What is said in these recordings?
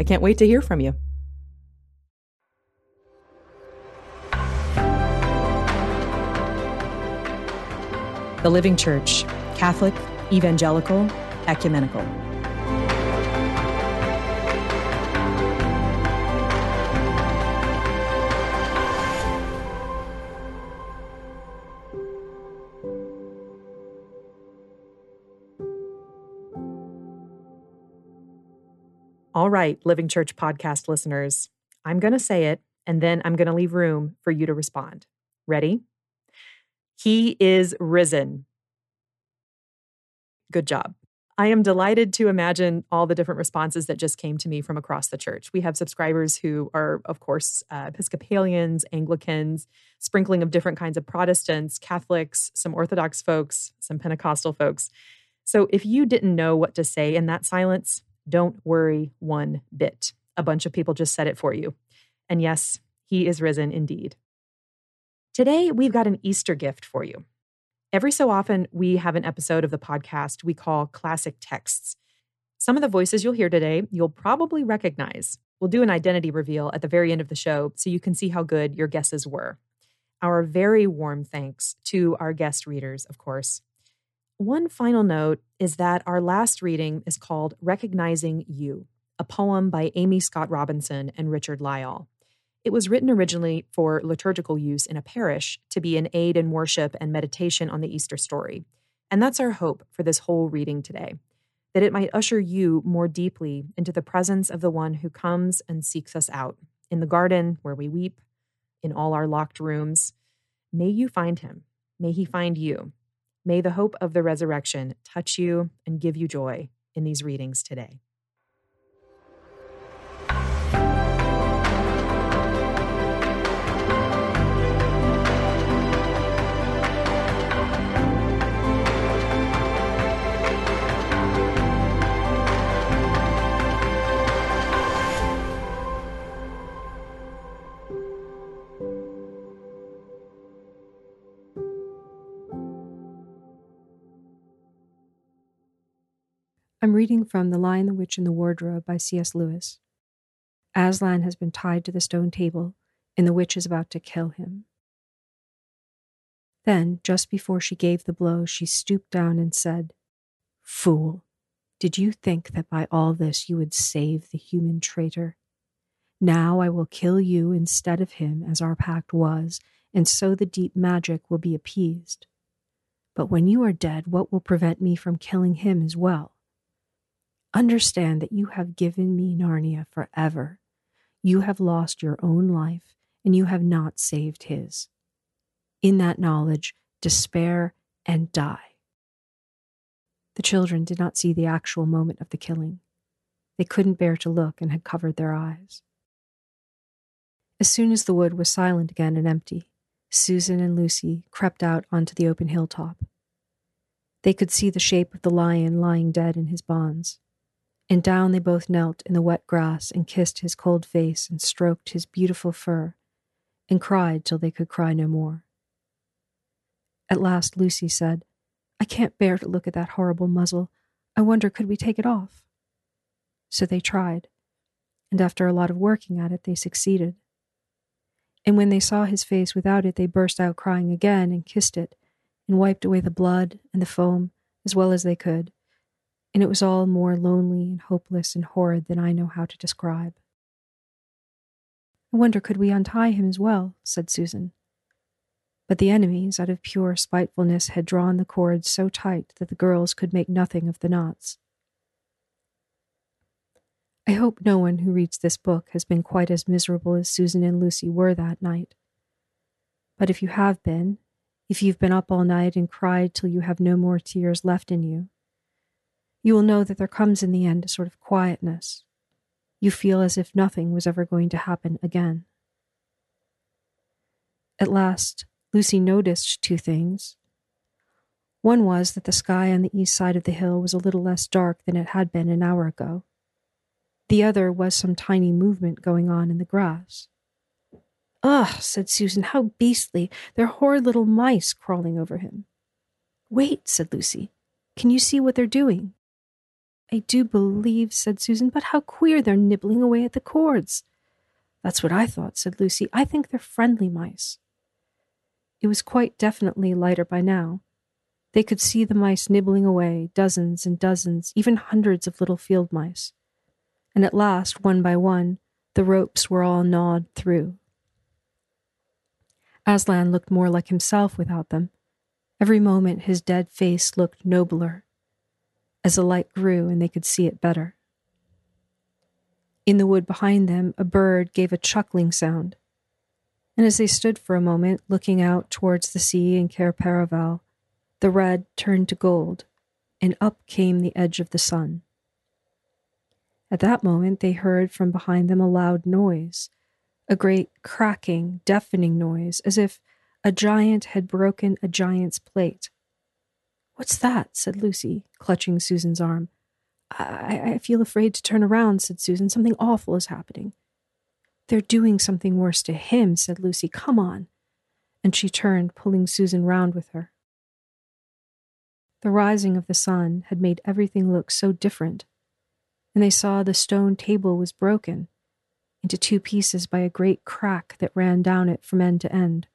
I can't wait to hear from you. The Living Church Catholic, Evangelical, Ecumenical. All right, Living Church podcast listeners, I'm going to say it and then I'm going to leave room for you to respond. Ready? He is risen. Good job. I am delighted to imagine all the different responses that just came to me from across the church. We have subscribers who are, of course, uh, Episcopalians, Anglicans, sprinkling of different kinds of Protestants, Catholics, some Orthodox folks, some Pentecostal folks. So if you didn't know what to say in that silence, don't worry one bit. A bunch of people just said it for you. And yes, he is risen indeed. Today, we've got an Easter gift for you. Every so often, we have an episode of the podcast we call Classic Texts. Some of the voices you'll hear today, you'll probably recognize. We'll do an identity reveal at the very end of the show so you can see how good your guesses were. Our very warm thanks to our guest readers, of course. One final note is that our last reading is called Recognizing You, a poem by Amy Scott Robinson and Richard Lyall. It was written originally for liturgical use in a parish to be an aid in worship and meditation on the Easter story. And that's our hope for this whole reading today that it might usher you more deeply into the presence of the one who comes and seeks us out in the garden where we weep, in all our locked rooms. May you find him. May he find you. May the hope of the resurrection touch you and give you joy in these readings today. I'm reading from The Lion, the Witch, and the Wardrobe by C.S. Lewis. Aslan has been tied to the stone table, and the witch is about to kill him. Then, just before she gave the blow, she stooped down and said, Fool, did you think that by all this you would save the human traitor? Now I will kill you instead of him, as our pact was, and so the deep magic will be appeased. But when you are dead, what will prevent me from killing him as well? Understand that you have given me Narnia forever. You have lost your own life, and you have not saved his. In that knowledge, despair and die. The children did not see the actual moment of the killing. They couldn't bear to look and had covered their eyes. As soon as the wood was silent again and empty, Susan and Lucy crept out onto the open hilltop. They could see the shape of the lion lying dead in his bonds and down they both knelt in the wet grass and kissed his cold face and stroked his beautiful fur, and cried till they could cry no more. At last Lucy said, I can't bear to look at that horrible muzzle. I wonder, could we take it off? So they tried, and after a lot of working at it, they succeeded. And when they saw his face without it, they burst out crying again and kissed it, and wiped away the blood and the foam as well as they could. And it was all more lonely and hopeless and horrid than I know how to describe. I wonder, could we untie him as well? said Susan. But the enemies, out of pure spitefulness, had drawn the cords so tight that the girls could make nothing of the knots. I hope no one who reads this book has been quite as miserable as Susan and Lucy were that night. But if you have been, if you've been up all night and cried till you have no more tears left in you, you will know that there comes in the end a sort of quietness, you feel as if nothing was ever going to happen again. At last, Lucy noticed two things. One was that the sky on the east side of the hill was a little less dark than it had been an hour ago. The other was some tiny movement going on in the grass. Ugh, said Susan, how beastly. They're horrid little mice crawling over him. Wait, said Lucy. Can you see what they're doing? I do believe, said Susan, but how queer they're nibbling away at the cords. That's what I thought, said Lucy. I think they're friendly mice. It was quite definitely lighter by now. They could see the mice nibbling away, dozens and dozens, even hundreds of little field mice. And at last, one by one, the ropes were all gnawed through. Aslan looked more like himself without them. Every moment his dead face looked nobler, as the light grew and they could see it better. In the wood behind them, a bird gave a chuckling sound. And as they stood for a moment, looking out towards the sea and Cair Paravel, the red turned to gold, and up came the edge of the sun. At that moment, they heard from behind them a loud noise, a great cracking, deafening noise, as if a giant had broken a giant's plate. What's that? said Lucy, clutching Susan's arm. I, I feel afraid to turn around, said Susan. Something awful is happening. They're doing something worse to him, said Lucy. Come on. And she turned, pulling Susan round with her. The rising of the sun had made everything look so different, and they saw the stone table was broken into two pieces by a great crack that ran down it from end to end.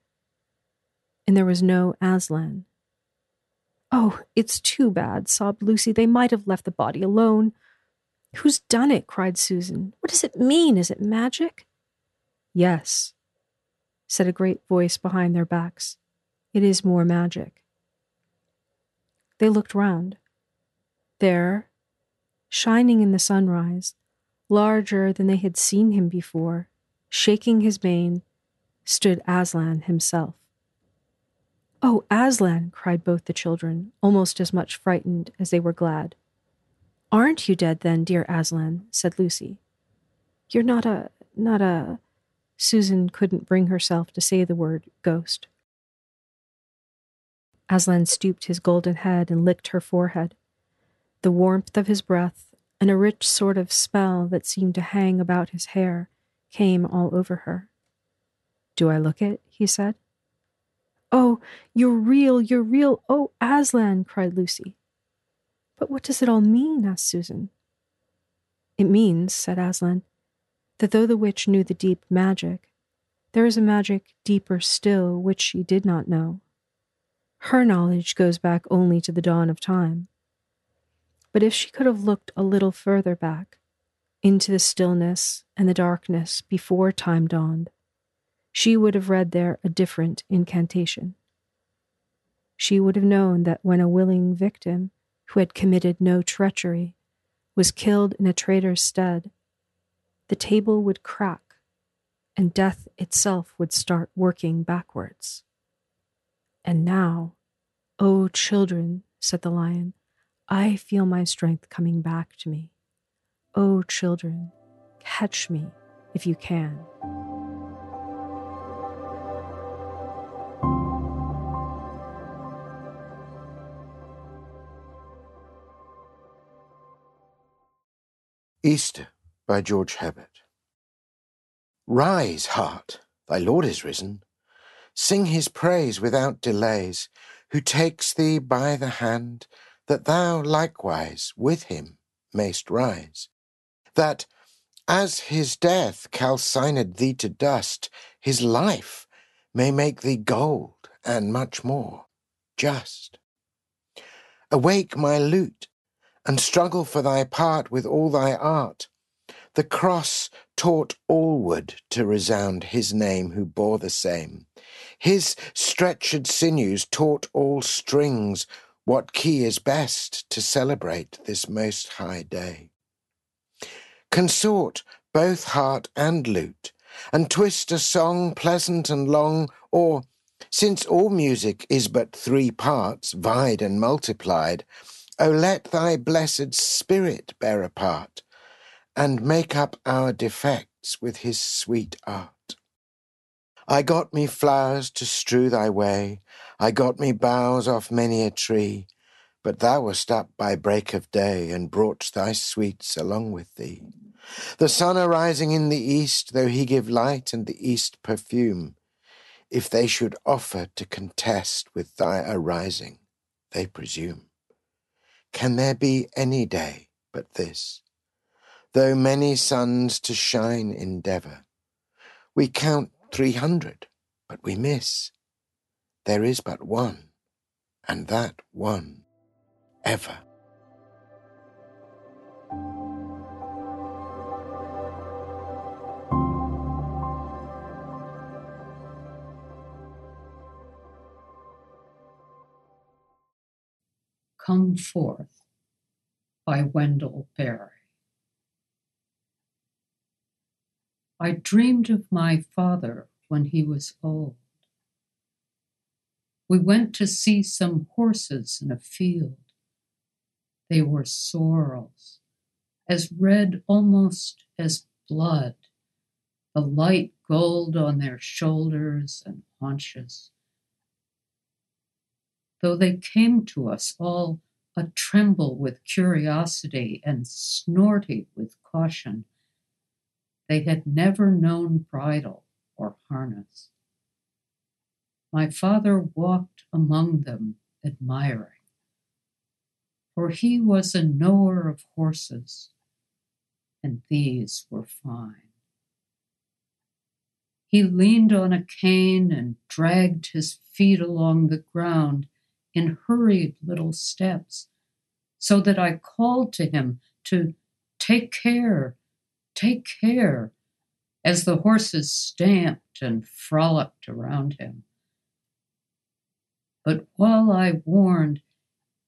And there was no Aslan. Oh, it's too bad, sobbed Lucy. They might have left the body alone. Who's done it? cried Susan. What does it mean? Is it magic? Yes, said a great voice behind their backs. It is more magic. They looked round. There, shining in the sunrise, larger than they had seen him before, shaking his mane, stood Aslan himself. Oh, Aslan, cried both the children, almost as much frightened as they were glad. Aren't you dead then, dear Aslan? said Lucy. You're not a, not a. Susan couldn't bring herself to say the word ghost. Aslan stooped his golden head and licked her forehead. The warmth of his breath and a rich sort of spell that seemed to hang about his hair came all over her. Do I look it? he said. Oh, you're real, you're real. Oh, Aslan, cried Lucy. But what does it all mean? asked Susan. It means, said Aslan, that though the witch knew the deep magic, there is a magic deeper still which she did not know. Her knowledge goes back only to the dawn of time. But if she could have looked a little further back, into the stillness and the darkness before time dawned, she would have read there a different incantation. She would have known that when a willing victim, who had committed no treachery, was killed in a traitor's stead, the table would crack and death itself would start working backwards. And now, O oh, children, said the lion, I feel my strength coming back to me. O oh, children, catch me if you can. Easter by George Herbert. Rise, heart, thy Lord is risen. Sing his praise without delays, who takes thee by the hand, that thou likewise with him mayst rise, that as his death calcined thee to dust, his life may make thee gold and much more just. Awake, my lute, and struggle for thy part with all thy art. The cross taught allward to resound his name who bore the same. His stretched sinews taught all strings what key is best to celebrate this most high day. Consort both heart and lute, and twist a song pleasant and long, or, since all music is but three parts, vied and multiplied, O let thy blessed spirit bear a part, and make up our defects with his sweet art. I got me flowers to strew thy way, I got me boughs off many a tree, but thou wast up by break of day, and brought thy sweets along with thee. The sun arising in the east, though he give light and the east perfume, if they should offer to contest with thy arising, they presume. Can there be any day but this? though many suns to shine endeavour. We count three hundred, but we miss. There is but one, and that one ever. Come Forth by Wendell Berry. I dreamed of my father when he was old. We went to see some horses in a field. They were sorrels, as red almost as blood, the light gold on their shoulders and haunches. Though they came to us all a tremble with curiosity and snorty with caution, they had never known bridle or harness. My father walked among them, admiring, for he was a knower of horses, and these were fine. He leaned on a cane and dragged his feet along the ground in hurried little steps, so that I called to him to take care Take care, as the horses stamped and frolicked around him. But while I warned,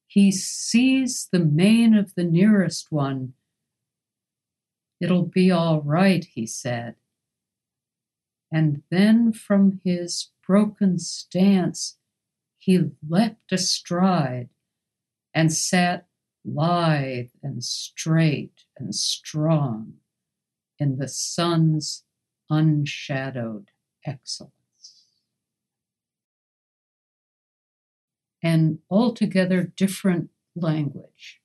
he seized the mane of the nearest one. It'll be all right, he said. And then from his broken stance, he leapt astride and sat lithe and straight and strong in the sun's unshadowed excellence. An altogether different language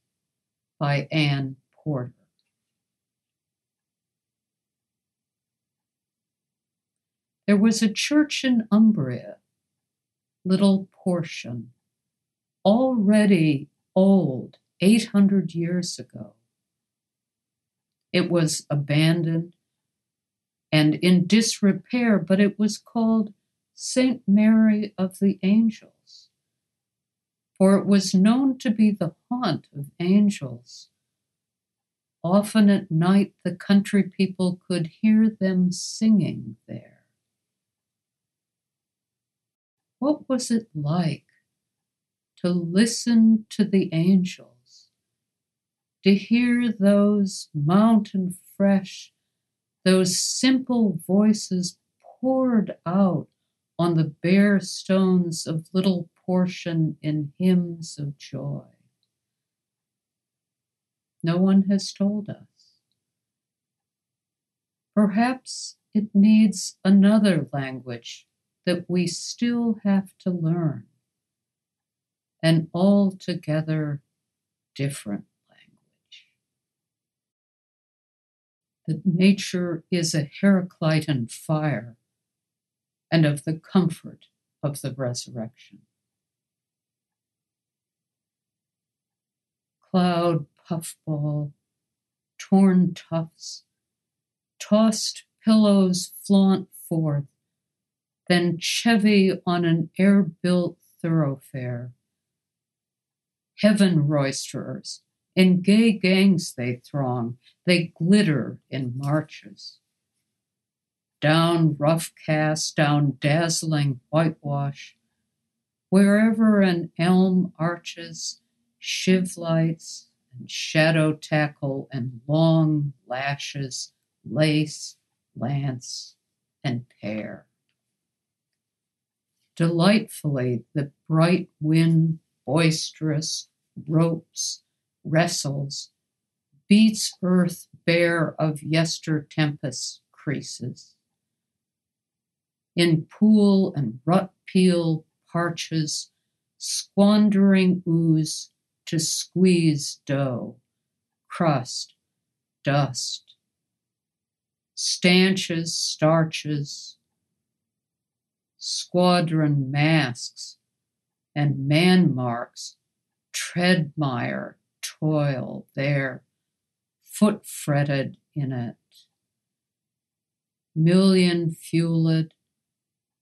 by Anne Porter. There was a church in Umbria, little portion, already old, 800 years ago. It was abandoned and in disrepair, but it was called St. Mary of the Angels, for it was known to be the haunt of angels. Often at night, the country people could hear them singing there. What was it like to listen to the angels? to hear those mountain fresh, those simple voices poured out on the bare stones of little portion in hymns of joy. No one has told us. Perhaps it needs another language that we still have to learn an altogether different language. That nature is a Heraclitean fire and of the comfort of the resurrection. Cloud, puffball, torn tufts, tossed pillows flaunt forth then chevy on an air built thoroughfare. Heaven roisterers, in gay gangs they throng, they glitter in marches. Down rough cast, down dazzling whitewash, wherever an elm arches, shiv lights and shadow tackle and long lashes, lace, lance, and pair. Delightfully, the bright wind, boisterous, ropes, wrestles, beats earth bare of yester tempest creases. In pool and rut peel parches, squandering ooze to squeeze dough, crust, dust, stanches, starches, squadron masks, and man marks treadmire toil there, foot fretted in it. Million fueled,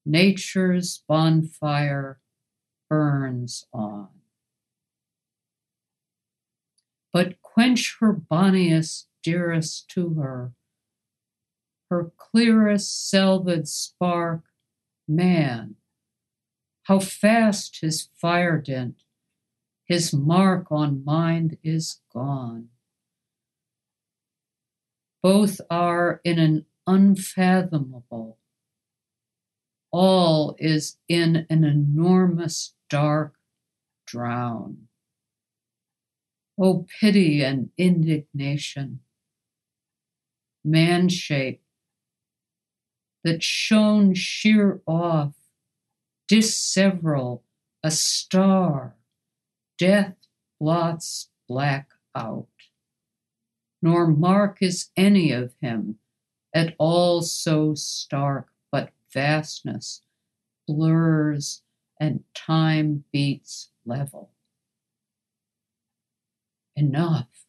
nature's bonfire burns on. But quench her bonniest, dearest to her, her clearest selved spark, man. How fast his fire dint his mark on mind is gone. Both are in an unfathomable. All is in an enormous dark drown. Oh, pity and indignation, man shape that shone sheer off, disseveral, a star Death blots black out, nor mark is any of him at all so stark, but vastness blurs and time beats level. Enough.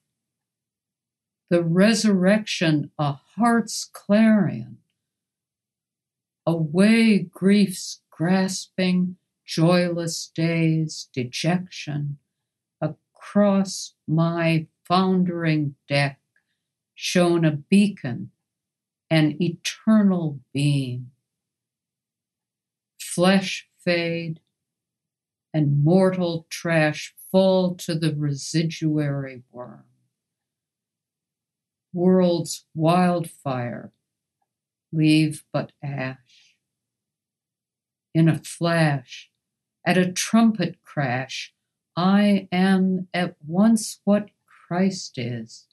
The resurrection, a heart's clarion. Away grief's grasping, joyless days, dejection, across my foundering deck shone a beacon, an eternal beam. Flesh fade, and mortal trash fall to the residuary worm. World's wildfire leave but ash. In a flash, at a trumpet crash, I am at once what Christ is,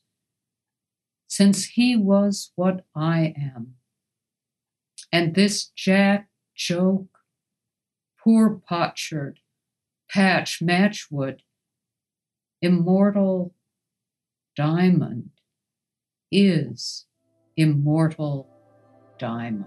since he was what I am. And this jack joke, poor potsherd, patch matchwood, immortal diamond is immortal diamond.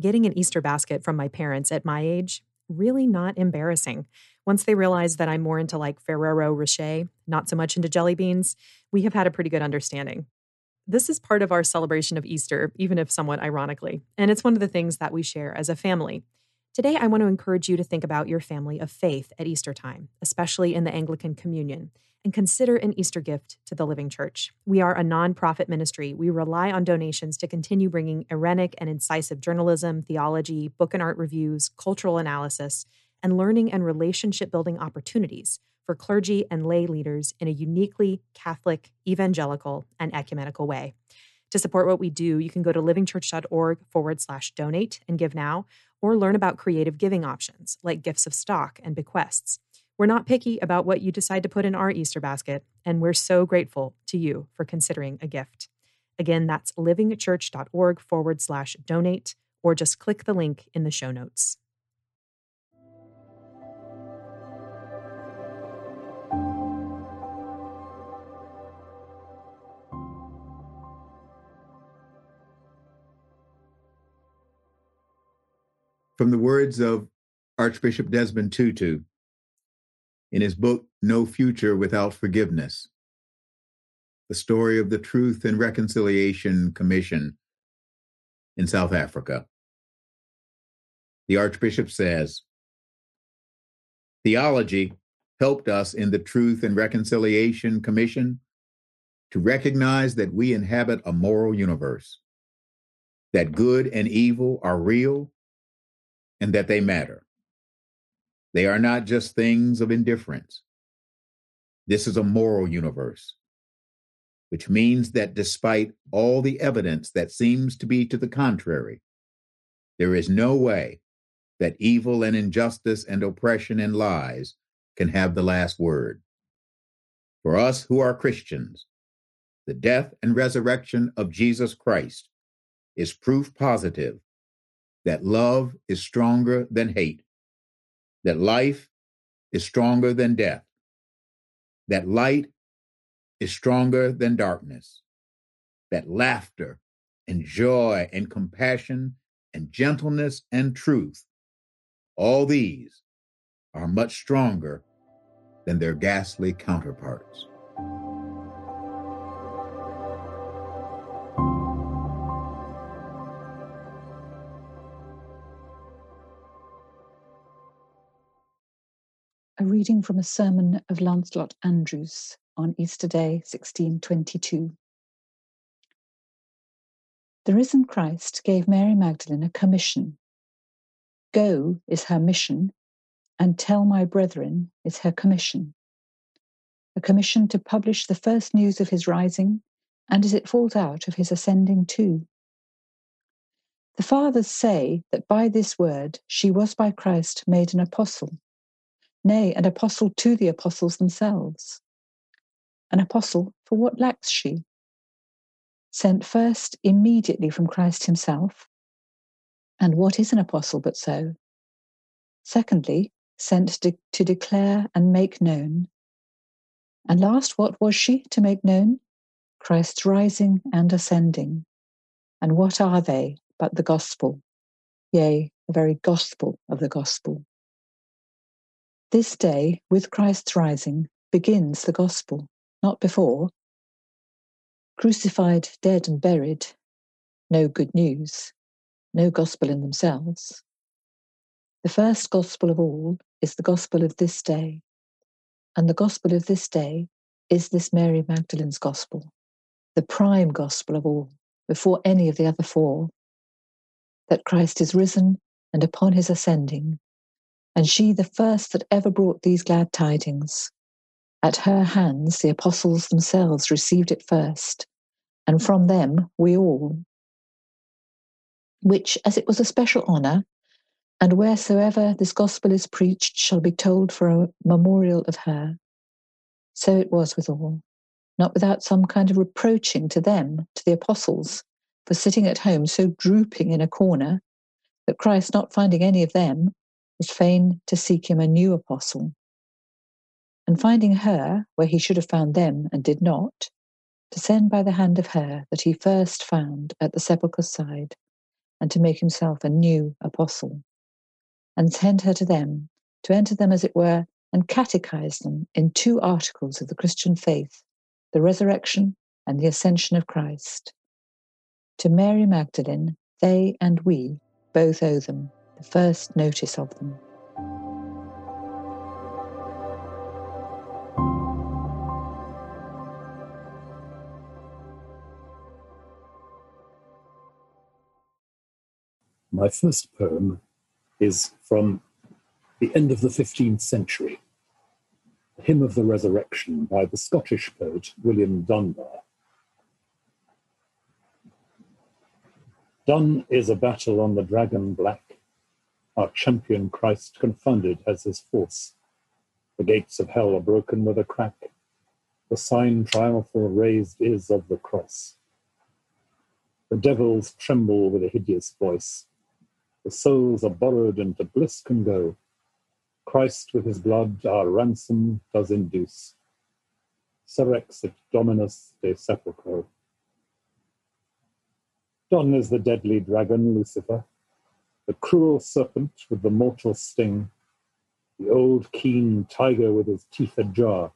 getting an Easter basket from my parents at my age, really not embarrassing. Once they realized that I'm more into like Ferrero Rocher, not so much into jelly beans, we have had a pretty good understanding. This is part of our celebration of Easter, even if somewhat ironically, and it's one of the things that we share as a family. Today, I want to encourage you to think about your family of faith at Easter time, especially in the Anglican Communion, and consider an Easter gift to the Living Church. We are a nonprofit ministry. We rely on donations to continue bringing irenic and incisive journalism, theology, book and art reviews, cultural analysis, and learning and relationship building opportunities for clergy and lay leaders in a uniquely Catholic, evangelical, and ecumenical way. To support what we do, you can go to livingchurch.org forward slash donate and give now, or learn about creative giving options like gifts of stock and bequests. We're not picky about what you decide to put in our Easter basket, and we're so grateful to you for considering a gift. Again, that's livingchurch.org forward slash donate, or just click the link in the show notes. From the words of Archbishop Desmond Tutu in his book, No Future Without Forgiveness, the story of the Truth and Reconciliation Commission in South Africa. The Archbishop says, Theology helped us in the Truth and Reconciliation Commission to recognize that we inhabit a moral universe, that good and evil are real, and that they matter. They are not just things of indifference. This is a moral universe, which means that despite all the evidence that seems to be to the contrary, there is no way that evil and injustice and oppression and lies can have the last word. For us who are Christians, the death and resurrection of Jesus Christ is proof positive that love is stronger than hate, that life is stronger than death, that light is stronger than darkness, that laughter and joy and compassion and gentleness and truth, all these are much stronger than their ghastly counterparts. Reading from a sermon of Lancelot Andrewes on Easter Day 1622. The risen Christ gave Mary Magdalene a commission. Go is her mission, and tell my brethren is her commission. A commission to publish the first news of his rising, and as it falls out of his ascending too. The fathers say that by this word she was by Christ made an apostle nay, an apostle to the apostles themselves. An apostle, for what lacks she? Sent first immediately from Christ himself. And what is an apostle but so? Secondly, sent to declare and make known. And last, what was she to make known? Christ's rising and ascending. And what are they but the gospel? Yea, the very gospel of the gospel. This day, with Christ's rising, begins the gospel, not before. Crucified, dead, and buried, no good news, no gospel in themselves. The first gospel of all is the gospel of this day, and the gospel of this day is this Mary Magdalene's gospel, the prime gospel of all, before any of the other four, that Christ is risen and upon his ascending and she the first that ever brought these glad tidings. At her hands the apostles themselves received it first, and from them we all. Which, as it was a special honour, and wheresoever this gospel is preached shall be told for a memorial of her. So it was with all, not without some kind of reproaching to them, to the apostles, for sitting at home so drooping in a corner, that Christ not finding any of them, was fain to seek him a new apostle. And finding her where he should have found them and did not, to send by the hand of her that he first found at the sepulchre's side, and to make himself a new apostle, and send her to them, to enter them as it were, and catechize them in two articles of the Christian faith the resurrection and the ascension of Christ. To Mary Magdalene, they and we both owe them the first notice of them. My first poem is from the end of the 15th century, a Hymn of the Resurrection by the Scottish poet William Dunbar. Done is a battle on the dragon black, our champion Christ confounded has his force. The gates of hell are broken with a crack. The sign triumphal raised is of the cross. The devils tremble with a hideous voice. The souls are borrowed and to bliss can go. Christ with his blood our ransom does induce. Surrexit Dominus de sepulchro. Don is the deadly dragon Lucifer the cruel serpent with the mortal sting, the old keen tiger with his teeth ajar,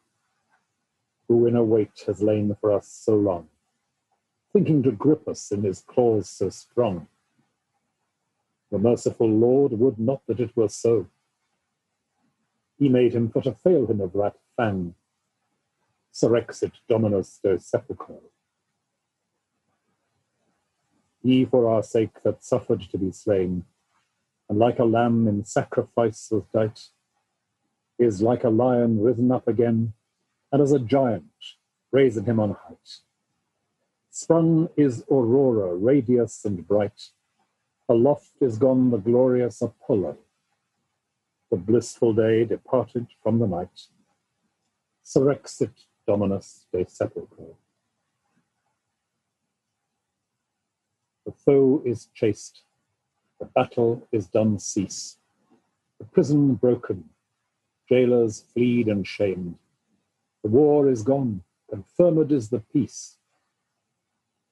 who in a wait has lain for us so long, thinking to grip us in his claws so strong. The merciful Lord would not that it were so. He made him for to fail him of that fang. Surrexit Dominus de sepulchro. He for our sake that suffered to be slain, and like a lamb in sacrifice was dight, is like a lion risen up again, and as a giant raising him on height. Sprung is Aurora, radius and bright, aloft is gone the glorious Apollo. The blissful day departed from the night. Surrexit Dominus de sepulchro. The foe is chased, the battle is done cease, the prison broken, jailers fleed and shamed. The war is gone, confirmed is the peace.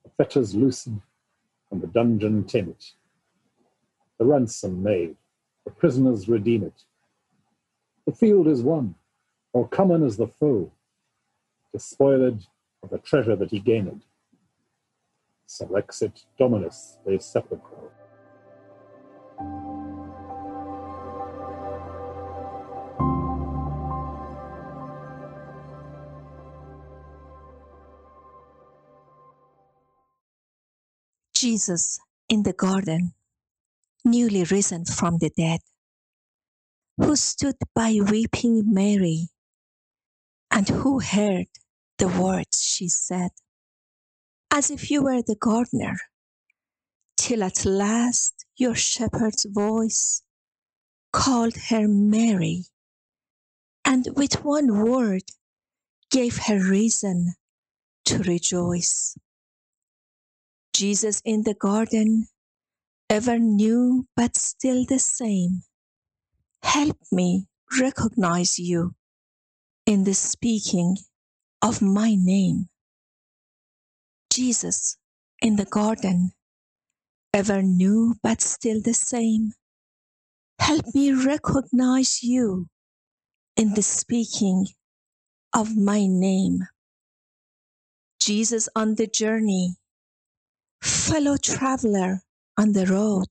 The fetters loosened, and the dungeon tamed. The ransom made, the prisoners redeemed. The field is won, or common as the foe, despoiled of the treasure that he gained. Surrexit Dominus de sepulchro. Jesus in the garden, newly risen from the dead, who stood by weeping Mary, and who heard the words she said as if you were the gardener, till at last your shepherd's voice called her Mary, and with one word gave her reason to rejoice. Jesus in the garden, ever new but still the same, help me recognize you in the speaking of my name. Jesus in the garden, ever new but still the same. Help me recognize you in the speaking of my name. Jesus on the journey, fellow traveler on the road,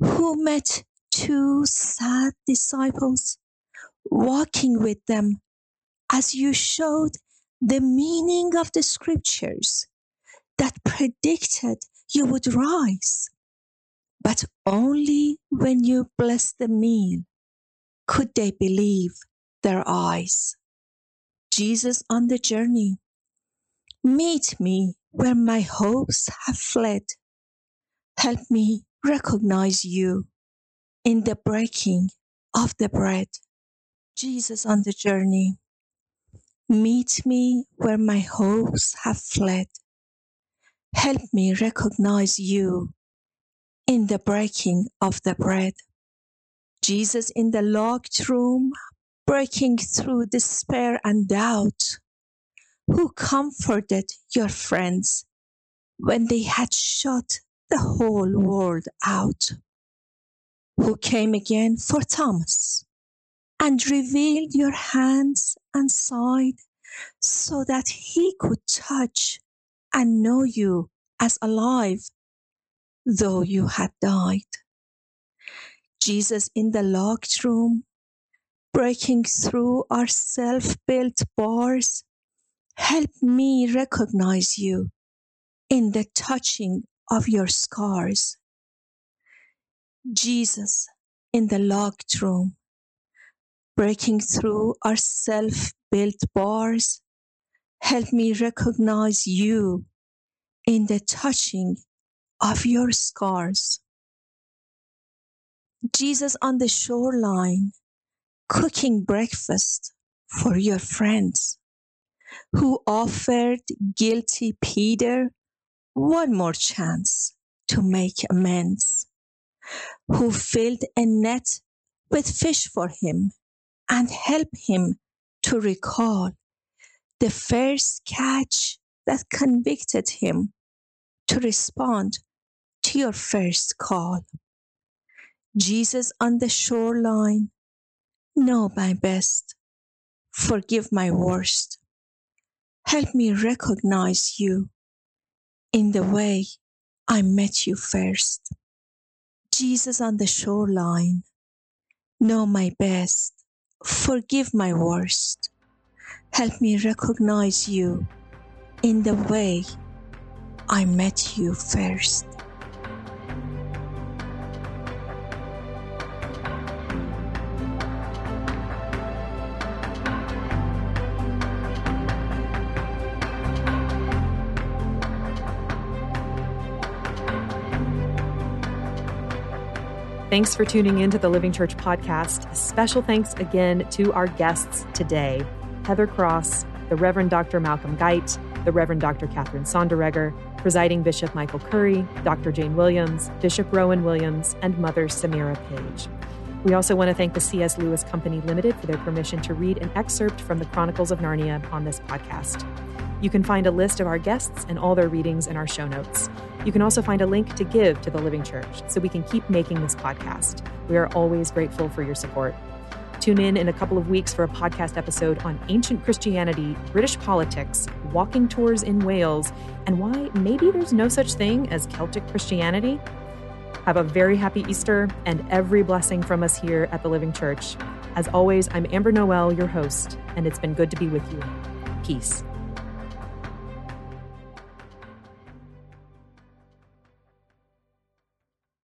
who met two sad disciples walking with them as you showed the meaning of the scriptures that predicted you would rise. But only when you blessed the meal could they believe their eyes. Jesus on the journey, meet me where my hopes have fled. Help me recognize you in the breaking of the bread. Jesus on the journey, Meet me where my hopes have fled. Help me recognize you in the breaking of the bread. Jesus in the locked room, breaking through despair and doubt, who comforted your friends when they had shut the whole world out, who came again for Thomas and revealed your hands and side so that he could touch and know you as alive, though you had died. Jesus in the locked room, breaking through our self built bars, help me recognize you in the touching of your scars. Jesus in the locked room, breaking through our self built bars. Help me recognize you in the touching of your scars. Jesus on the shoreline, cooking breakfast for your friends, who offered guilty Peter one more chance to make amends, who filled a net with fish for him and helped him to recall the first catch that convicted him to respond to your first call. Jesus on the shoreline, know my best, forgive my worst. Help me recognize you in the way I met you first. Jesus on the shoreline, know my best, forgive my worst. Help me recognize you in the way I met you first. Thanks for tuning in to the Living Church podcast. A special thanks again to our guests today Heather Cross, the Reverend Dr. Malcolm Guite, the Reverend Dr. Katherine Sonderegger, Presiding Bishop Michael Curry, Dr. Jane Williams, Bishop Rowan Williams, and Mother Samira Page. We also want to thank the C.S. Lewis Company Limited for their permission to read an excerpt from the Chronicles of Narnia on this podcast. You can find a list of our guests and all their readings in our show notes. You can also find a link to give to the Living Church so we can keep making this podcast. We are always grateful for your support. Tune in in a couple of weeks for a podcast episode on ancient Christianity, British politics, walking tours in Wales, and why maybe there's no such thing as Celtic Christianity. Have a very happy Easter and every blessing from us here at the Living Church. As always, I'm Amber Noel, your host, and it's been good to be with you. Peace.